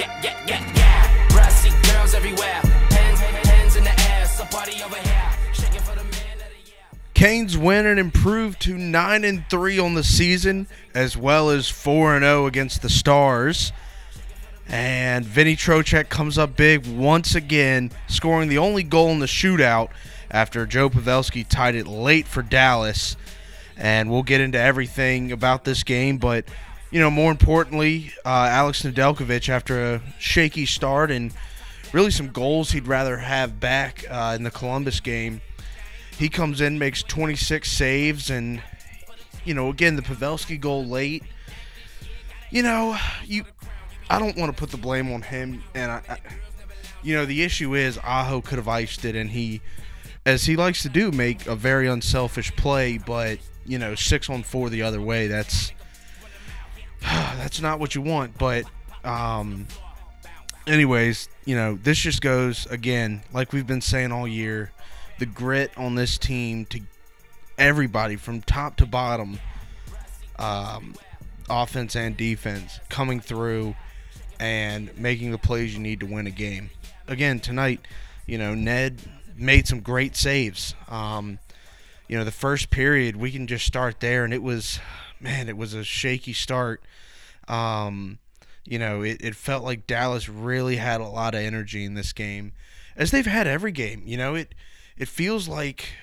yeah, yeah, yeah, yeah. Brassy girls everywhere. Hands, hands in the air. Over here. Shaking for the man. Canes win and improve to 9 and 3 on the season as well as 4 and 0 against the Stars. And Vinny Trocheck comes up big once again, scoring the only goal in the shootout after Joe Pavelski tied it late for Dallas. And we'll get into everything about this game, but you know, more importantly, uh, Alex Nedeljkovic after a shaky start and really some goals he'd rather have back uh, in the Columbus game. He comes in, makes 26 saves, and you know, again, the Pavelski goal late. You know, you I don't want to put the blame on him, and I, I you know, the issue is Aho could have iced it, and he, as he likes to do, make a very unselfish play. But you know, six on four the other way, that's that's not what you want. But, um, anyways, you know, this just goes again, like we've been saying all year, the grit on this team to everybody from top to bottom, um, offense and defense, coming through and making the plays you need to win a game. Again, tonight, you know, Ned made some great saves. Um, you know, the first period, we can just start there, and it was, man, it was a shaky start. Um, you know, it, it felt like Dallas really had a lot of energy in this game, as they've had every game. You know, it it feels like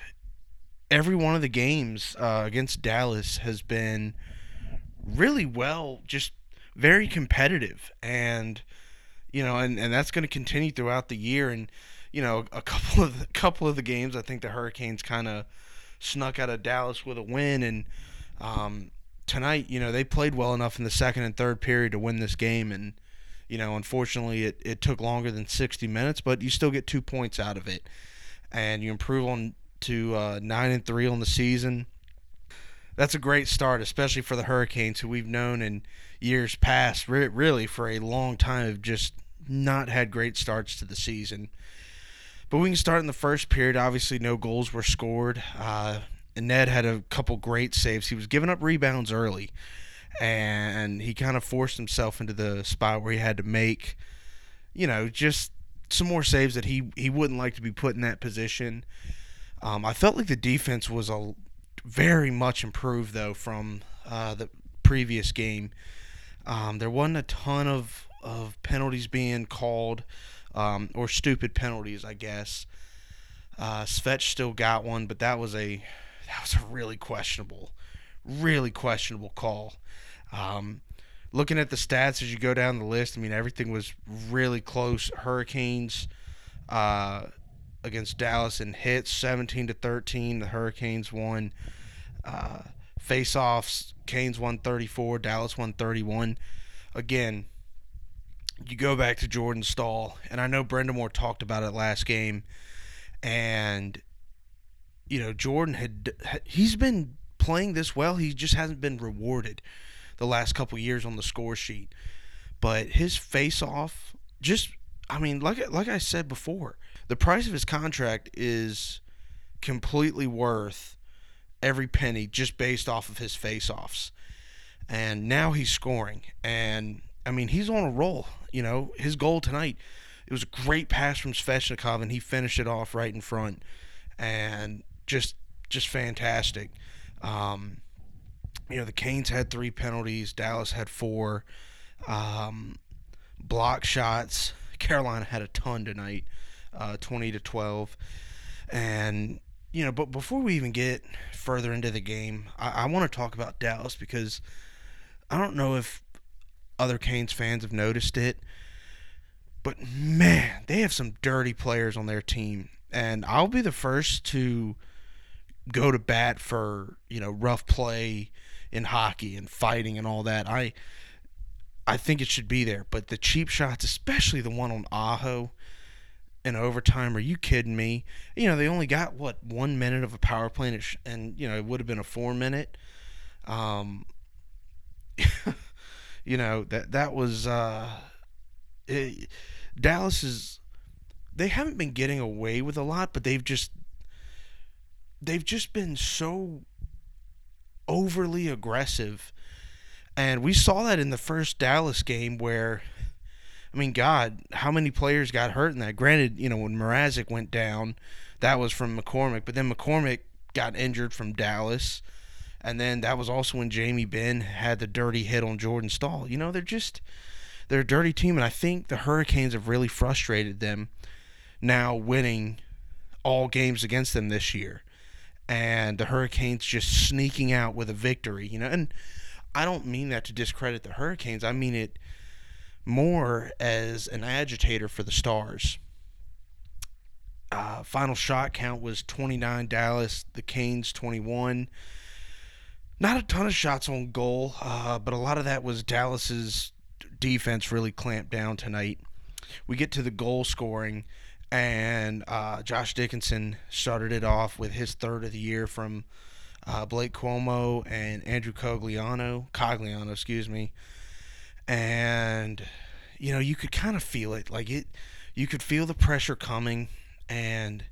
every one of the games uh, against Dallas has been really well, just very competitive, and you know, and, and that's going to continue throughout the year. And you know, a couple of the, couple of the games, I think the Hurricanes kind of snuck out of Dallas with a win, and um, tonight, you know, they played well enough in the second and third period to win this game, and you know, unfortunately, it, it took longer than 60 minutes, but you still get two points out of it, and you improve on to uh, nine and three on the season. That's a great start, especially for the Hurricanes, who we've known in years past, re- really for a long time, have just not had great starts to the season. But we can start in the first period. Obviously, no goals were scored. Uh, Ned had a couple great saves. He was giving up rebounds early, and he kind of forced himself into the spot where he had to make, you know, just some more saves that he he wouldn't like to be put in that position. Um, I felt like the defense was a very much improved though from uh, the previous game. Um, there wasn't a ton of of penalties being called um, or stupid penalties, I guess. Uh, Svetch still got one, but that was a that was a really questionable, really questionable call. Um, looking at the stats as you go down the list, I mean everything was really close. Hurricanes uh, against Dallas in hits, 17 to 13. The Hurricanes won. Uh, face-offs, Canes won 34, Dallas won 31. Again, you go back to Jordan Staal, and I know Brind'Amour talked about it last game, and you know Jordan had he's been playing this well. He just hasn't been rewarded the last couple years on the score sheet. But his face off, just I mean, like like I said before, the price of his contract is completely worth every penny just based off of his face offs. And now he's scoring, and I mean he's on a roll. You know his goal tonight. It was a great pass from Svechnikov, and he finished it off right in front. And just just fantastic. Um, you know, the Canes had three penalties, Dallas had four. Um, block shots, Carolina had a ton tonight, uh, 20 to 12. And, you know, but before we even get further into the game, I, I want to talk about Dallas because I don't know if other Canes fans have noticed it, but man, they have some dirty players on their team. And I'll be the first to go to bat for you know rough play in hockey and fighting and all that. I I think it should be there, but the cheap shots, especially the one on Aho in overtime, are you kidding me? You know they only got what one minute of a power play, and, sh- and you know it would have been a four minute. Um, you know that that was uh, it, Dallas is they haven't been getting away with a lot, but they've just they've just been so overly aggressive. And we saw that in the first Dallas game where I mean, God, how many players got hurt in that? Granted, you know, when Mrazek went down, that was from McCormick, but then McCormick got injured from Dallas. And then that was also when Jamie Benn had the dirty hit on Jordan Staal. You know, they're just they're a dirty team, and I think the Hurricanes have really frustrated them now winning all games against them this year. And the Hurricanes just sneaking out with a victory, you know. And I don't mean that to discredit the Hurricanes. I mean it more as an agitator for the Stars. Uh, final shot count was 29 Dallas, the Canes 21. Not a ton of shots on goal, uh, but a lot of that was Dallas's defense really clamped down tonight. We get to the goal scoring, and uh, Josh Dickinson started it off with his third of the year from uh, Blake Comeau and Andrew Cogliano, Cogliano, excuse me. And you know, you could kind of feel it, like it. You could feel the pressure coming, and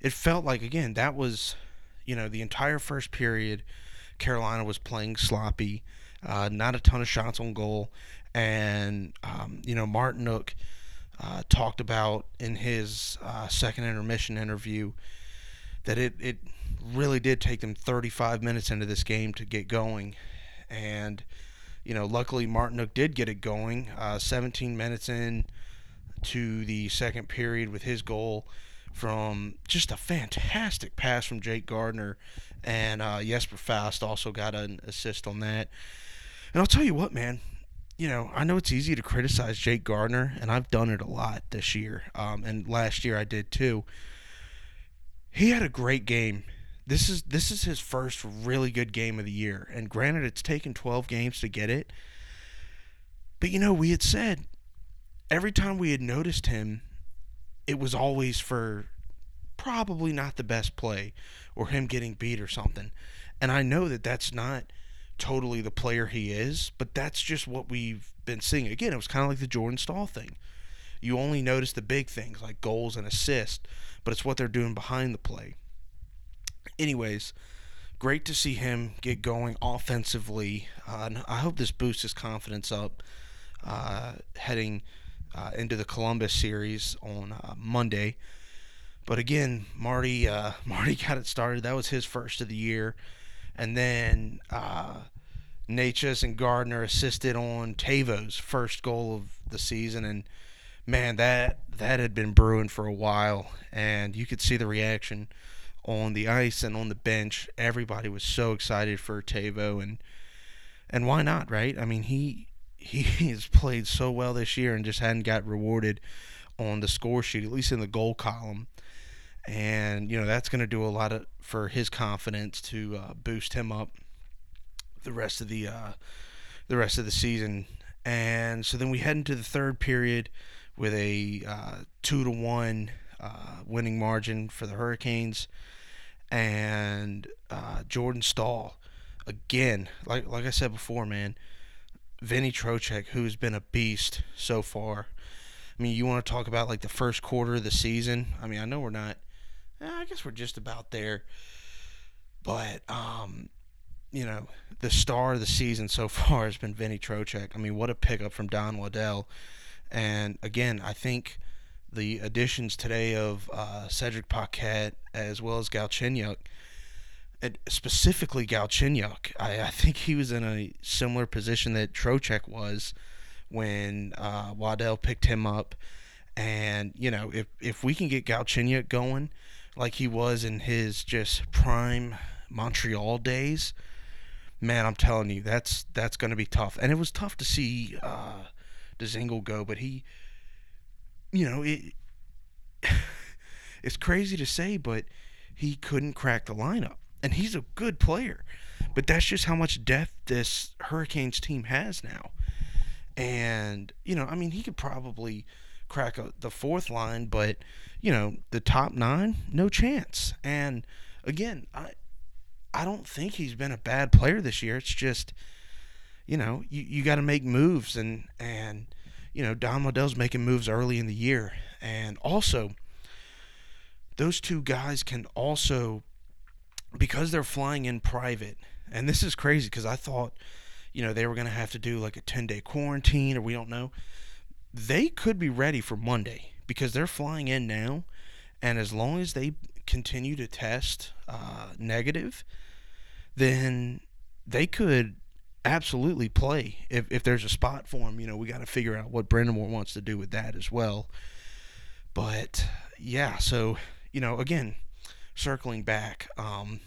it felt like again that was, you know, the entire first period. Carolina was playing sloppy, uh, not a ton of shots on goal, and um, you know Martinook uh, talked about in his uh, second intermission interview that it it really did take them 35 minutes into this game to get going, and you know luckily Martinook did get it going. Uh, 17 minutes in to the second period with his goal from just a fantastic pass from Jake Gardiner. and uh, Jesper Fast also got an assist on that. And I'll tell you what, man, you know, I know it's easy to criticize Jake Gardiner, and I've done it a lot this year, um, and last year I did too. He had a great game. This is this is his first really good game of the year, and granted, it's taken 12 games to get it. But you know, we had said every time we had noticed him, it was always for probably not the best play or him getting beat or something. And I know that that's not totally the player he is, but that's just what we've been seeing. Again, it was kind of like the Jordan Staal thing. You only notice the big things like goals and assists, but it's what they're doing behind the play. Anyways, great to see him get going offensively. Uh, I hope this boosts his confidence up uh, heading uh, into the Columbus series on uh, Monday. But again, Marty uh, Marty got it started. That was his first of the year and then uh, Necas and Gardiner assisted on Tavo's first goal of the season, and man, that that had been brewing for a while, and you could see the reaction on the ice and on the bench. Everybody was so excited for Tavo, and and why not, right? I mean, he he has played so well this year and just hadn't got rewarded on the score sheet, at least in the goal column and you know that's going to do a lot of for his confidence to uh, boost him up the rest of the uh, the rest of the season. And so then we head into the third period with a uh, two to one uh, winning margin for the Hurricanes, and uh, Jordan Staal again, like like I said before, man. Vinny Trocheck, who's been a beast so far. I mean, you want to talk about like the first quarter of the season? I mean, I know we're not I guess we're just about there. But um, you know, the star of the season so far has been Vinny Trocheck. I mean, what a pickup from Don Waddell. And again, I think the additions today of uh, Cedric Paquette as well as Galchenyuk, and specifically Galchenyuk, I, I think he was in a similar position that Trocheck was when uh, Waddell picked him up. And you know, if if we can get Galchenyuk going, like he was in his just prime Montreal days, man, I'm telling you, that's that's going to be tough. And it was tough to see uh, Dzingel go, but he, you know, it it's crazy to say, but he couldn't crack the lineup, and he's a good player. But that's just how much depth this Hurricanes team has now. And you know, I mean, he could probably crack a, the fourth line, but you know the top nine, no chance. And again, I I don't think he's been a bad player this year. It's just you know you, you got to make moves, and and you know Don Waddell's making moves early in the year, and also those two guys can also because they're flying in private. And this is crazy because I thought, you know, they were going to have to do like a 10 day quarantine or we don't know they could be ready for Monday because they're flying in now, and as long as they continue to test uh, negative, then they could absolutely play if, if there's a spot for them. You know, we got to figure out what Brind'Amour wants to do with that as well. But yeah, so you know, again, circling back, um,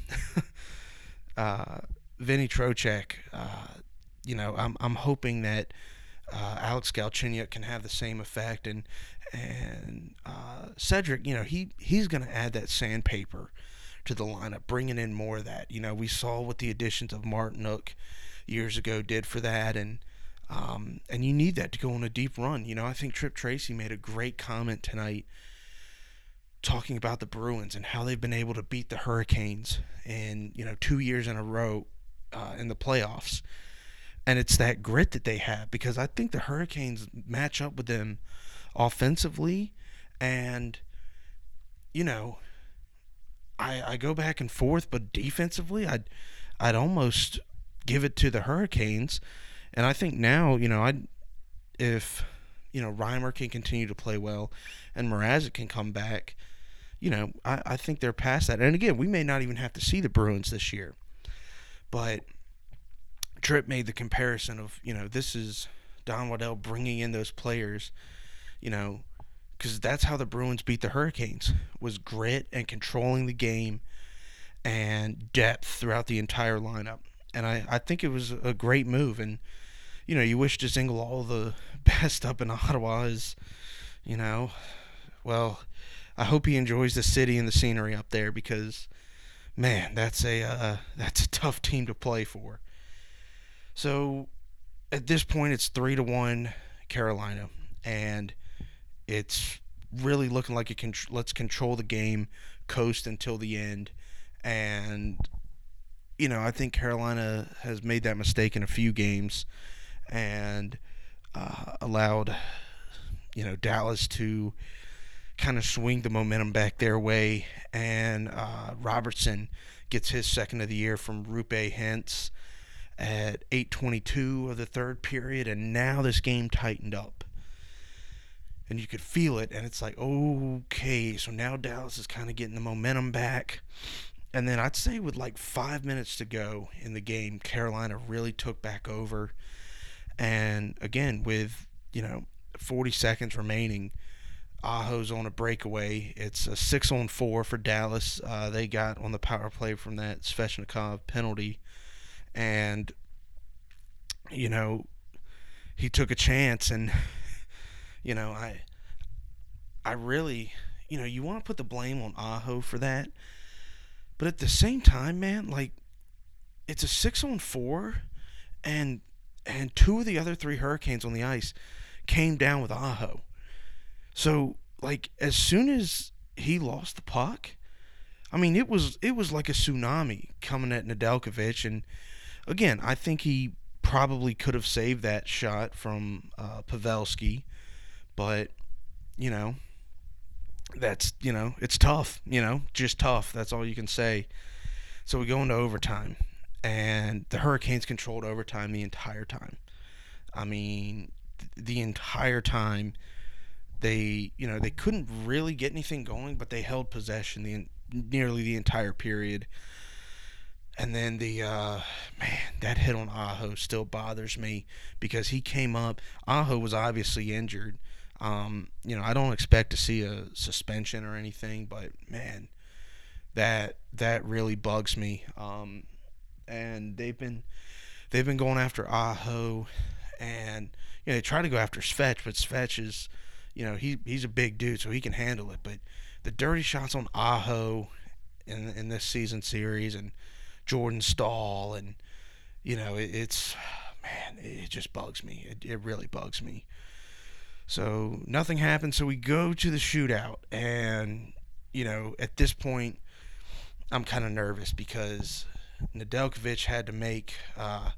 uh, Vinny Trocheck, uh, you know, I'm I'm hoping that uh, Alex Galchenyuk can have the same effect, and and uh, Cedric, you know, he he's going to add that sandpaper to the lineup, bringing in more of that. You know, we saw what the additions of Martinook years ago did for that, and um, and you need that to go on a deep run. You know, I think Tripp Tracy made a great comment tonight talking about the Bruins and how they've been able to beat the Hurricanes in you know two years in a row uh, in the playoffs, and it's that grit that they have because I think the Hurricanes match up with them offensively, and you know, I I go back and forth, but defensively, I'd I'd almost give it to the Hurricanes, and I think now you know I if you know Reimer can continue to play well, and Mrazek can come back you know, I, I think they're past that. And again, we may not even have to see the Bruins this year. But Tripp made the comparison of, you know, this is Don Waddell bringing in those players, you know, because that's how the Bruins beat the Hurricanes was grit and controlling the game and depth throughout the entire lineup. And I, I think it was a great move. And, you know, you wish to Dzingel all the best up in Ottawa is, you know, well, I hope he enjoys the city and the scenery up there because, man, that's a uh, that's a tough team to play for. So, at this point, it's three to one Carolina, and it's really looking like it can. Let's control the game, coast until the end, and you know I think Carolina has made that mistake in a few games, and uh, allowed you know Dallas to kind of swing the momentum back their way. And uh, Robertson gets his second of the year from Roope Hintz at 8:22 of the third period, and now this game tightened up. And you could feel it, and it's like, okay, so now Dallas is kind of getting the momentum back. And then I'd say with like five minutes to go in the game, Carolina really took back over. And again, with you know 40 seconds remaining, Aho's on a breakaway. It's a six on four for Dallas. Uh, they got on the power play from that Svechnikov penalty, and you know he took a chance, and you know I I really you know you want to put the blame on Aho for that, but at the same time, man, like it's a six on four, and and two of the other three Hurricanes on the ice came down with Aho. So like as soon as he lost the puck, I mean it was it was like a tsunami coming at Nedeljkovic, and again I think he probably could have saved that shot from uh, Pavelski, but you know that's you know it's tough you know just tough. That's all you can say. So we go into overtime and the hurricanes controlled overtime the entire time. I mean th- the entire time they, you know, they couldn't really get anything going, but they held possession the nearly the entire period. And then the uh, man, that hit on Aho still bothers me because he came up. Aho was obviously injured. Um, you know, I don't expect to see a suspension or anything, but man, that that really bugs me. Um, and they've been they've been going after Aho, and you know they try to go after Svetch, but Svetch is you know, he he's a big dude, so he can handle it. But the dirty shots on Aho in in this season series and Jordan Staal and you know, it, it's man, it just bugs me. It it really bugs me. So nothing happened. So we go to the shootout, and you know, at this point, I'm kind of nervous because Nedeljkovic had to make uh,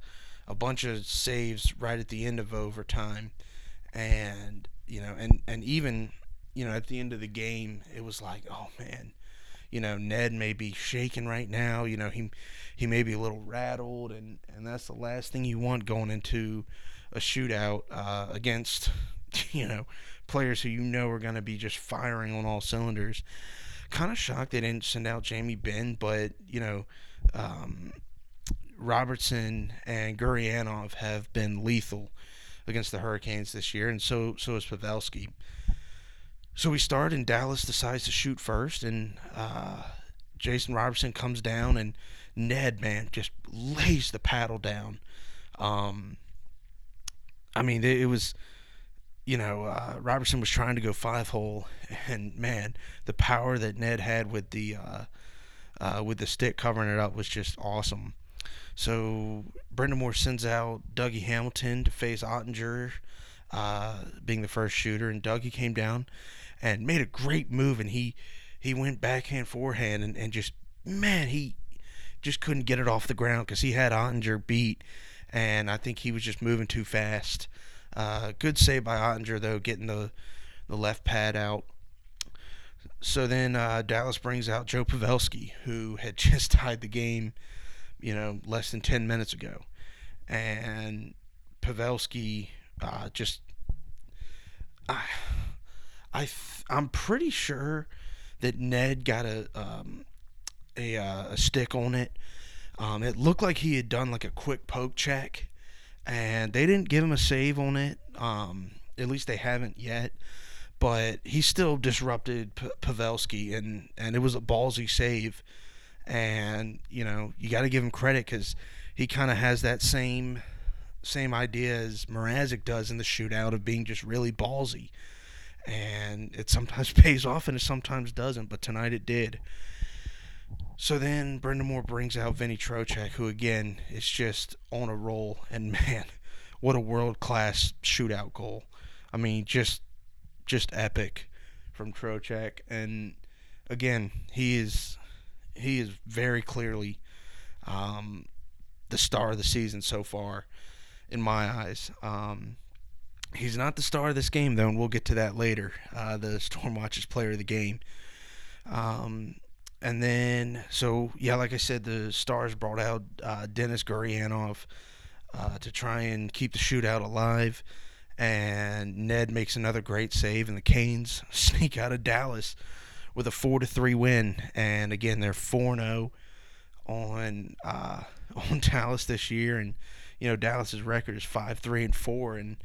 a bunch of saves right at the end of overtime, and you know, and and even you know at the end of the game, it was like, oh man, you know, Ned may be shaking right now. You know, he he may be a little rattled, and and that's the last thing you want going into a shootout uh, against you know, players who you know are going to be just firing on all cylinders. Kind of shocked they didn't send out Jamie Benn, but you know, um, Robertson and Gurianov have been lethal against the Hurricanes this year, and so so is Pavelski. So we start, and Dallas decides to shoot first, and uh, Jason Robertson comes down, and Ned, man, just lays the paddle down. Um, I mean, it, was, you know, uh, Robertson was trying to go five hole, and man, the power that Ned had with the uh, uh, with the stick covering it up was just awesome. So Brind'Amour sends out Dougie Hamilton to face Oettinger, uh, being the first shooter, and Dougie came down and made a great move, and he he went backhand forehand and, and just man he just couldn't get it off the ground because he had Oettinger beat, and I think he was just moving too fast. Uh, good save by Oettinger though, getting the the left pad out. So then uh, Dallas brings out Joe Pavelski, who had just tied the game, you know, less than ten minutes ago, and Pavelski uh, just. I, I I'm pretty sure that Ned got a um, a, uh, a stick on it. Um, it looked like he had done like a quick poke check, and they didn't give him a save on it. Um, at least they haven't yet. But he still disrupted P- Pavelski, and and it was a ballsy save. And you know you got to give him credit because he kind of has that same same idea as Mrazek does in the shootout of being just really ballsy. And it sometimes pays off and it sometimes doesn't, but tonight it did. So then Brind'Amour brings out Vinny Trocheck, who again is just on a roll. And man, what a world class shootout goal! I mean, just just epic from Trocheck. And again, he is he is very clearly um, the star of the season so far, in my eyes. Um, he's not the star of this game though, and we'll get to that later. Uh, the Stormwatchers player of the game. Um, and then, so yeah, like I said, the Stars brought out uh, Denis Gurianov uh, to try and keep the shootout alive. And Ned makes another great save, and the Canes sneak out of Dallas with a four to three win. And again, they're four zero oh on uh, on Dallas this year, and you know Dallas's record is five three and four, and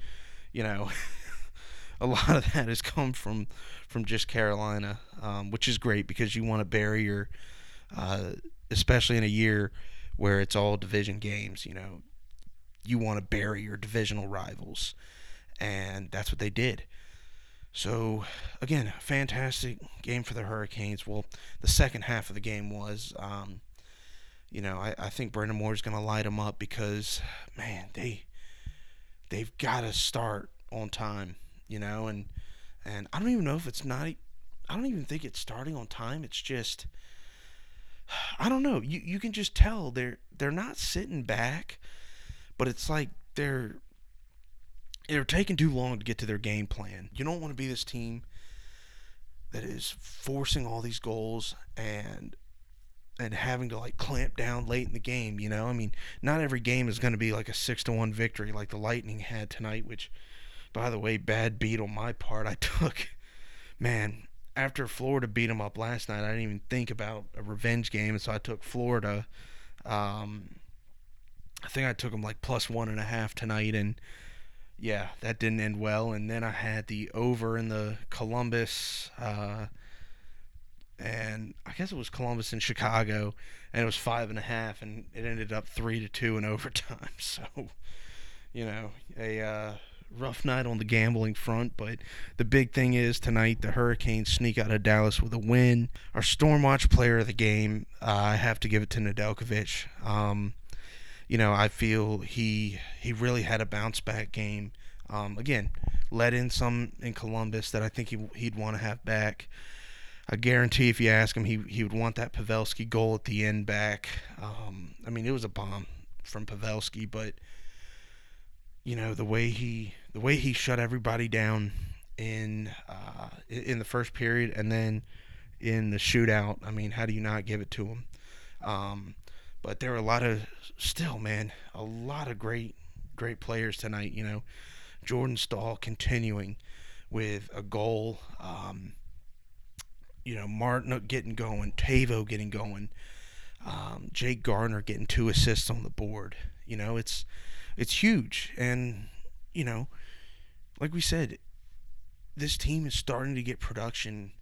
you know. a lot of that has come from from just Carolina, um, which is great because you want to bury your, uh, especially in a year where it's all division games. You know, you want to bury your divisional rivals, and that's what they did. So again, fantastic game for the Hurricanes. Well, the second half of the game was. Um, you know, I, I think Brind'Amour is going to light them up because, man, they they've got to start on time you know, and and I don't even know if it's not. I don't even think it's starting on time. It's just I don't know. You you can just tell they're they're not sitting back, but it's like they're they're taking too long to get to their game plan. You don't want to be this team that is forcing all these goals and and having to like clamp down late in the game, you know? I mean, not every game is going to be like a 6 to 1 victory like the Lightning had tonight, which by the way, bad beat on my part. I took, man, after Florida beat them up last night, I didn't even think about a revenge game, and so I took Florida. Um, I think I took them like plus one and a half tonight, and yeah, that didn't end well. And then I had the over in the Columbus, uh, and I guess it was Columbus and Chicago, and it was five and a half, and it ended up three to two in overtime. So, you know, a uh, rough night on the gambling front, but the big thing is tonight the Hurricanes sneak out of Dallas with a win. Our Stormwatch player of the game, uh, I have to give it to Nedeljkovic. Um, you know, I feel he he really had a bounce back game. Um, again, let in some in Columbus that I think he, he'd want to have back. I guarantee if you ask him, he he would want that Pavelski goal at the end back. Um, I mean, it was a bomb from Pavelski, but you know the way he the way he shut everybody down in uh, in the first period and then in the shootout. I mean, how do you not give it to him? Um, but there were a lot of still, man, a lot of great great players tonight. You know, Jordan Staal continuing with a goal. Um, you know, Martin getting going, Tavo getting going, um, Jake Gardiner getting two assists on the board. You know, it's it's huge, and you know, like we said, this team is starting to get production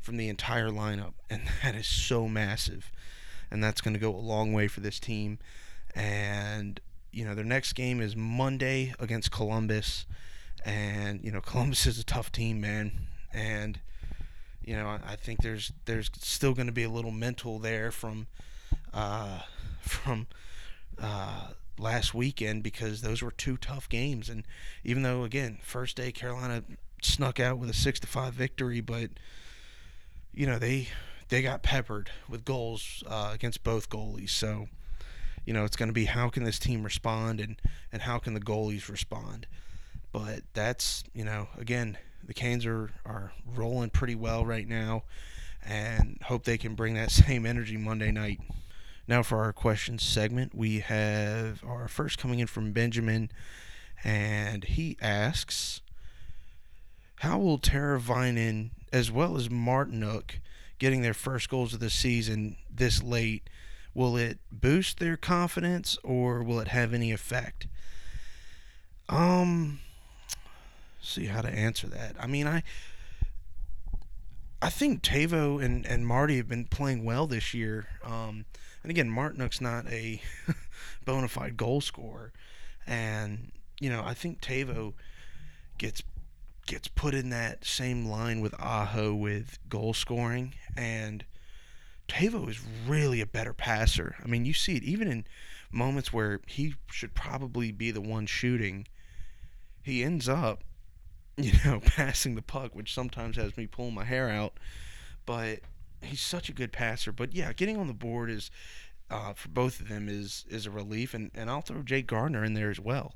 from the entire lineup, and that is so massive, and that's going to go a long way for this team. And you know, their next game is Monday against Columbus, and you know, Columbus is a tough team, man, and you know, I, I think there's there's still going to be a little mental there from uh, from uh, last weekend because those were two tough games, and even though again first day Carolina snuck out with a six to five victory, but you know they they got peppered with goals uh, against both goalies, so you know it's going to be how can this team respond and and how can the goalies respond. But that's you know again the Canes are, are rolling pretty well right now and hope they can bring that same energy Monday night. Now, for our questions segment, we have our first coming in from Benjamin, and he asks How will Teravainen as well as Martinook getting their first goals of the season this late? Will it boost their confidence or will it have any effect? Um, see how to answer that. I mean, I I think Tavo and, and Marty have been playing well this year. Um, and again, Martinook's not a bona fide goal scorer, and you know I think Tavo gets gets put in that same line with Aho with goal scoring, and Tavo is really a better passer. I mean, you see it even in moments where he should probably be the one shooting. He ends up you know, passing the puck, which sometimes has me pulling my hair out. But he's such a good passer. But yeah, getting on the board is uh, for both of them is is a relief, and and I'll throw Jake Gardiner in there as well.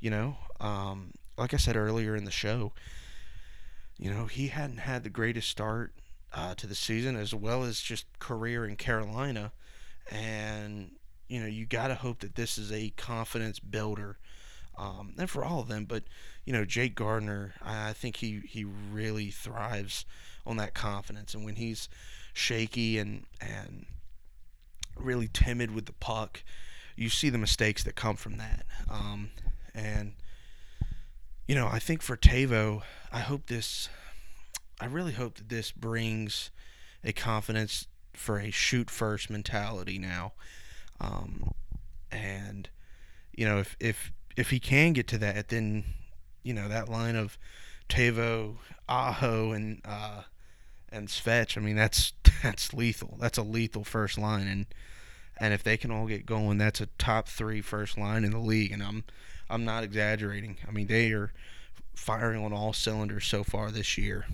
You know, um, like I said earlier in the show, you know he hadn't had the greatest start uh, to the season, as well as just career in Carolina, and you know you got to hope that this is a confidence builder um, and for all of them. But you know, Jake Gardiner, I think he he really thrives on that confidence, and when he's shaky and and really timid with the puck, you see the mistakes that come from that. Um, and you know, I think for Tavo, I hope this, I really hope that this brings a confidence for a shoot first mentality now. Um, and you know, if if if he can get to that, then you know that line of Tavo, Aho, and uh, and Svetch. I mean, that's that's lethal. That's a lethal first line, and and if they can all get going, that's a top three first line in the league. And I'm I'm not exaggerating. I mean, they are firing on all cylinders so far this year.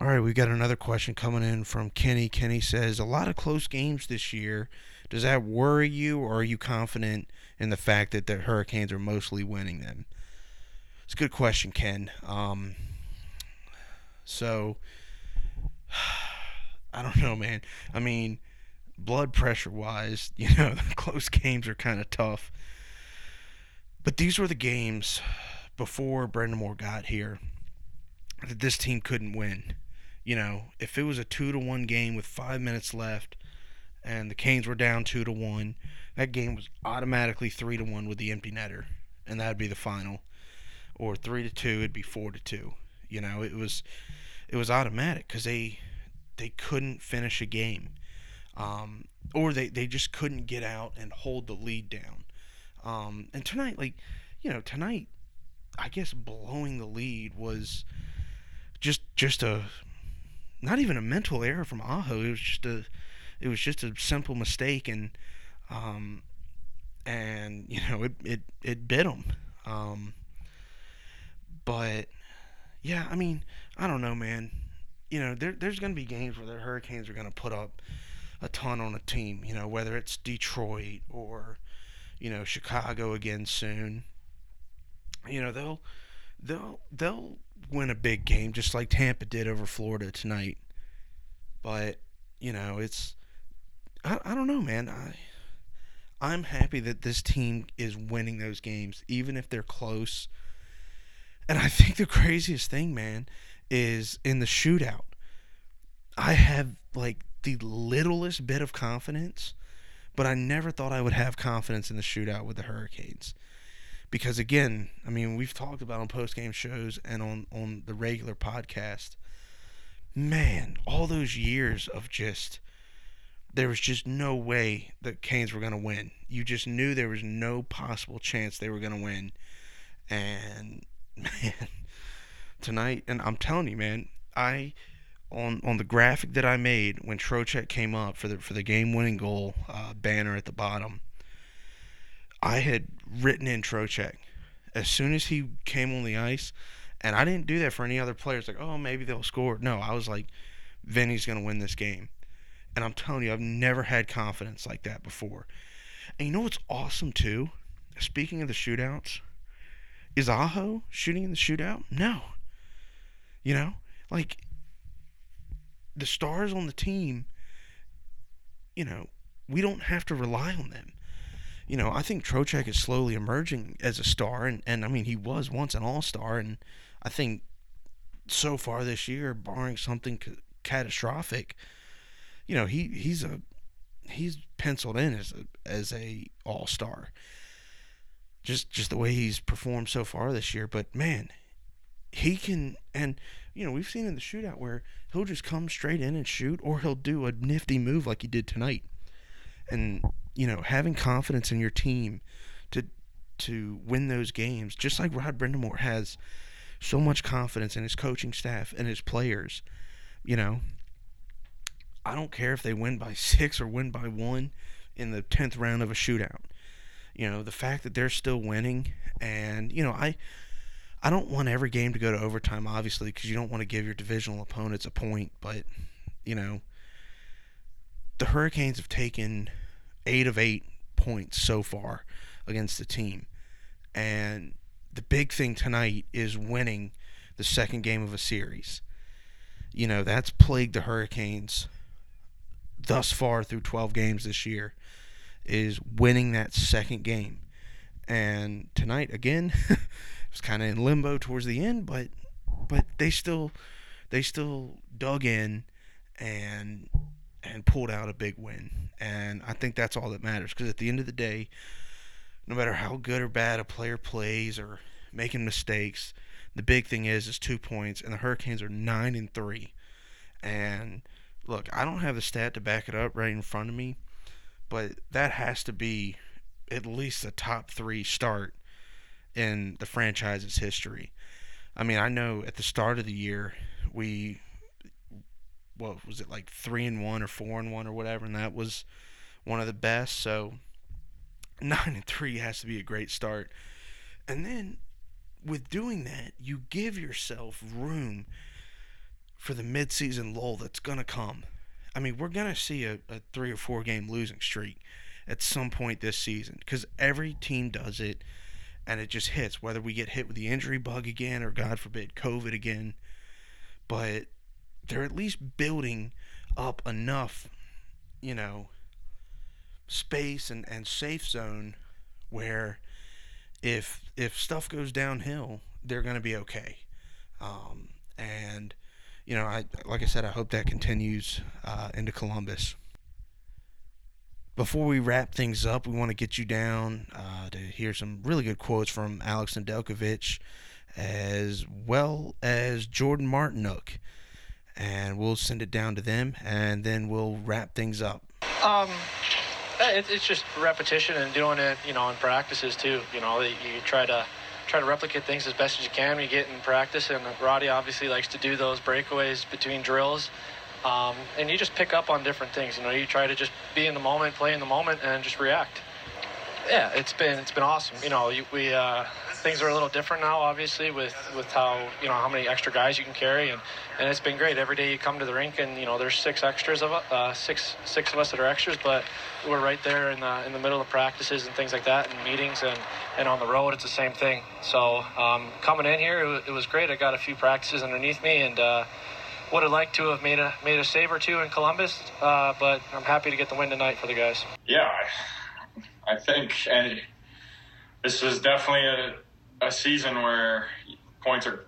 All right, we've got another question coming in from Kenny. Kenny says a lot of close games this year. Does that worry you, or are you confident in the fact that the Hurricanes are mostly winning them? It's a good question, Ken. Um, so, I don't know, man. I mean, blood pressure wise, you know, close games are kind of tough. But these were the games before Brind'Amour got here that this team couldn't win. You know, if it was a two to one game with five minutes left, and the Canes were down two to one, that game was automatically three to one with the empty netter, and that'd be the final. Or three to two, it'd be four to two. You know, it was it was automatic because they they couldn't finish a game, um, or they they just couldn't get out and hold the lead down. Um, and tonight, like you know, tonight, I guess blowing the lead was just just a not even a mental error from Aho. It was just a it was just a simple mistake, and um, and you know it it it bit them. Um, but yeah, I mean, I don't know, man. You know, there there's going to be games where the Hurricanes are going to put up a ton on a team. You know, whether it's Detroit or you know Chicago again soon. You know they'll they'll they'll win a big game just like Tampa did over Florida tonight. But you know it's I, I don't know, man. I I'm happy that this team is winning those games, even if they're close. And I think the craziest thing, man, is in the shootout. I have like the littlest bit of confidence, but I never thought I would have confidence in the shootout with the Hurricanes. Because again, I mean, we've talked about on post game shows and on on the regular podcast. Man, all those years of just there was just no way the Canes were going to win. You just knew there was no possible chance they were going to win. And man, tonight, and I'm telling you, man, I on on the graphic that I made when Trocheck came up for the for the game winning goal uh, banner at the bottom, I had written in Trocheck as soon as he came on the ice, and I didn't do that for any other players. Like, oh, maybe they'll score. No, I was like, Vinny's gonna win this game, and I'm telling you, I've never had confidence like that before. And you know what's awesome too? Speaking of the shootouts, is Aho shooting in the shootout? No. You know, like the stars on the team, you know, we don't have to rely on them. You know, I think Trocheck is slowly emerging as a star, and, and I mean, he was once an all star, and I think so far this year, barring something catastrophic, you know, he he's a he's penciled in as a as a all star. Just just the way he's performed so far this year, but man, he can and you know we've seen in the shootout where he'll just come straight in and shoot, or he'll do a nifty move like he did tonight. And you know, having confidence in your team to to win those games, just like Rod Brind'Amour has so much confidence in his coaching staff and his players. You know, I don't care if they win by six or win by one in the tenth round of a shootout. You know, the fact that they're still winning, and you know, I I don't want every game to go to overtime, obviously, because you don't want to give your divisional opponents a point. But you know, the Hurricanes have taken eight of eight points so far against the team, and the big thing tonight is winning the second game of a series. You know, that's plagued the Hurricanes thus far through 12 games this year is winning that second game. And tonight again, it was kind of in limbo towards the end, but but they still they still dug in and and pulled out a big win. And I think that's all that matters because at the end of the day, no matter how good or bad a player plays or making mistakes, the big thing is is two points, and the Hurricanes are nine and three. And look, I don't have the stat to back it up right in front of me, but that has to be at least a top three start in the franchise's history. I mean, I know at the start of the year we what was it like three and one or four and one or whatever, and that was one of the best. So nine and three has to be a great start. And then with doing that, you give yourself room for the midseason lull that's gonna come. I mean, we're gonna see a, a three or four game losing streak at some point this season because every team does it, and it just hits. Whether we get hit with the injury bug again or God forbid COVID again, but they're at least building up enough, you know, space and, and safe zone where if if stuff goes downhill, they're going to be okay. Um, and you know, I like I said, I hope that continues uh, into Columbus. Before we wrap things up, we want to get you down uh, to hear some really good quotes from Alex Nedeljkovic, as well as Jordan Martinook, and we'll send it down to them, and then we'll wrap things up. Um, it, it's just repetition and doing it, you know, in practices too. You know, you try to try to replicate things as best as you can you get in practice. And Roddy obviously likes to do those breakaways between drills. Um, and you just pick up on different things. You know, you try to just be in the moment, play in the moment, and just react. Yeah, it's been it's been awesome. You know, we uh, things are a little different now, obviously, with with how you know how many extra guys you can carry, and, and it's been great. Every day you come to the rink, and you know there's six extras of uh, six six of us that are extras, but we're right there in the in the middle of practices and things like that, and meetings, and and on the road it's the same thing. So um, coming in here, it, it, was great. I got a few practices underneath me, and. Uh, would have liked to have made a made a save or two in Columbus, uh, but I'm happy to get the win tonight for the guys. Yeah, I, I think and this was definitely a, a season where points are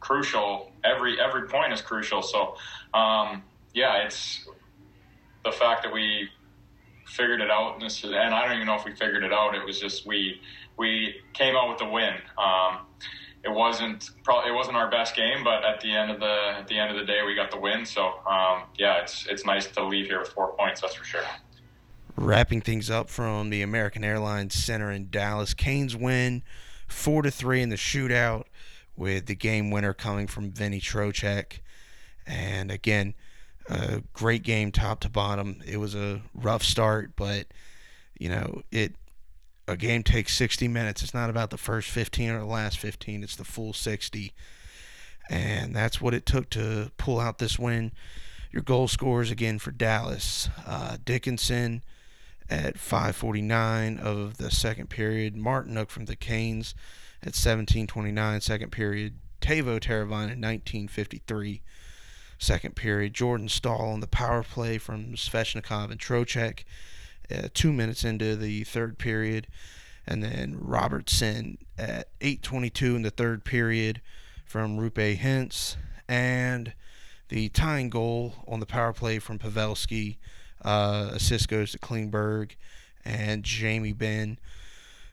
crucial. Every every point is crucial. So um, yeah, it's the fact that we figured it out, and, this, and I don't even know if we figured it out. It was just we we came out with the win. Um, it wasn't probably it wasn't our best game, but at the end of the at the end of the day, we got the win. So um, yeah, it's it's nice to leave here with four points. That's for sure. Wrapping things up from the American Airlines Center in Dallas, Canes win four to three in the shootout, with the game winner coming from Vinny Trocheck. And again, a great game top to bottom. It was a rough start, but you know it. A game takes 60 minutes. It's not about the first 15 or the last 15. It's the full 60, and that's what it took to pull out this win. Your goal scorers again for Dallas: uh, Dickinson at 5:49 of the second period. Martinook from the Canes at 17:29 second period. Teuvo Teravainen in 1953 second period. Jordan Staal on the power play from Svechnikov and Trocheck uh, two minutes into the third period. And then Robertson at 8.22 in the third period from Roope Hintz. And the tying goal on the power play from Pavelski. Uh, assist goes to Klingberg and Jamie Benn.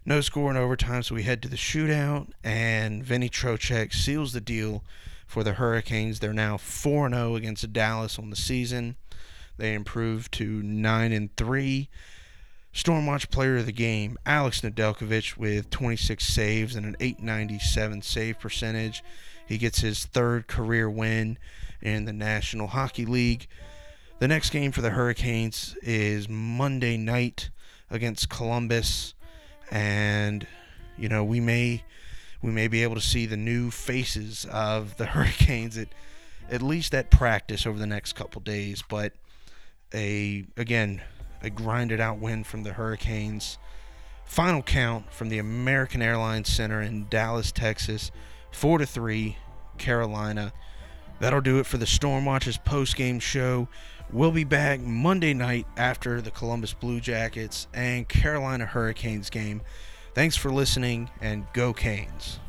No score in overtime, so we head to the shootout, and Vinny Trocheck seals the deal for the Hurricanes. They're now 4 0 against Dallas on the season. They improved to 9 and 3. Stormwatch player of the game, Alex Nedeljkovic with 26 saves and an 897 save percentage. He gets his third career win in the National Hockey League. The next game for the Hurricanes is Monday night against Columbus and you know we may we may be able to see the new faces of the Hurricanes at at least at practice over the next couple days. But a again a grinded out win from the Hurricanes. Final count from the American Airlines Center in Dallas, Texas, four to three, Carolina. That'll do it for the Stormwatchers post game show. We'll be back Monday night after the Columbus Blue Jackets and Carolina Hurricanes game. Thanks for listening and go Canes.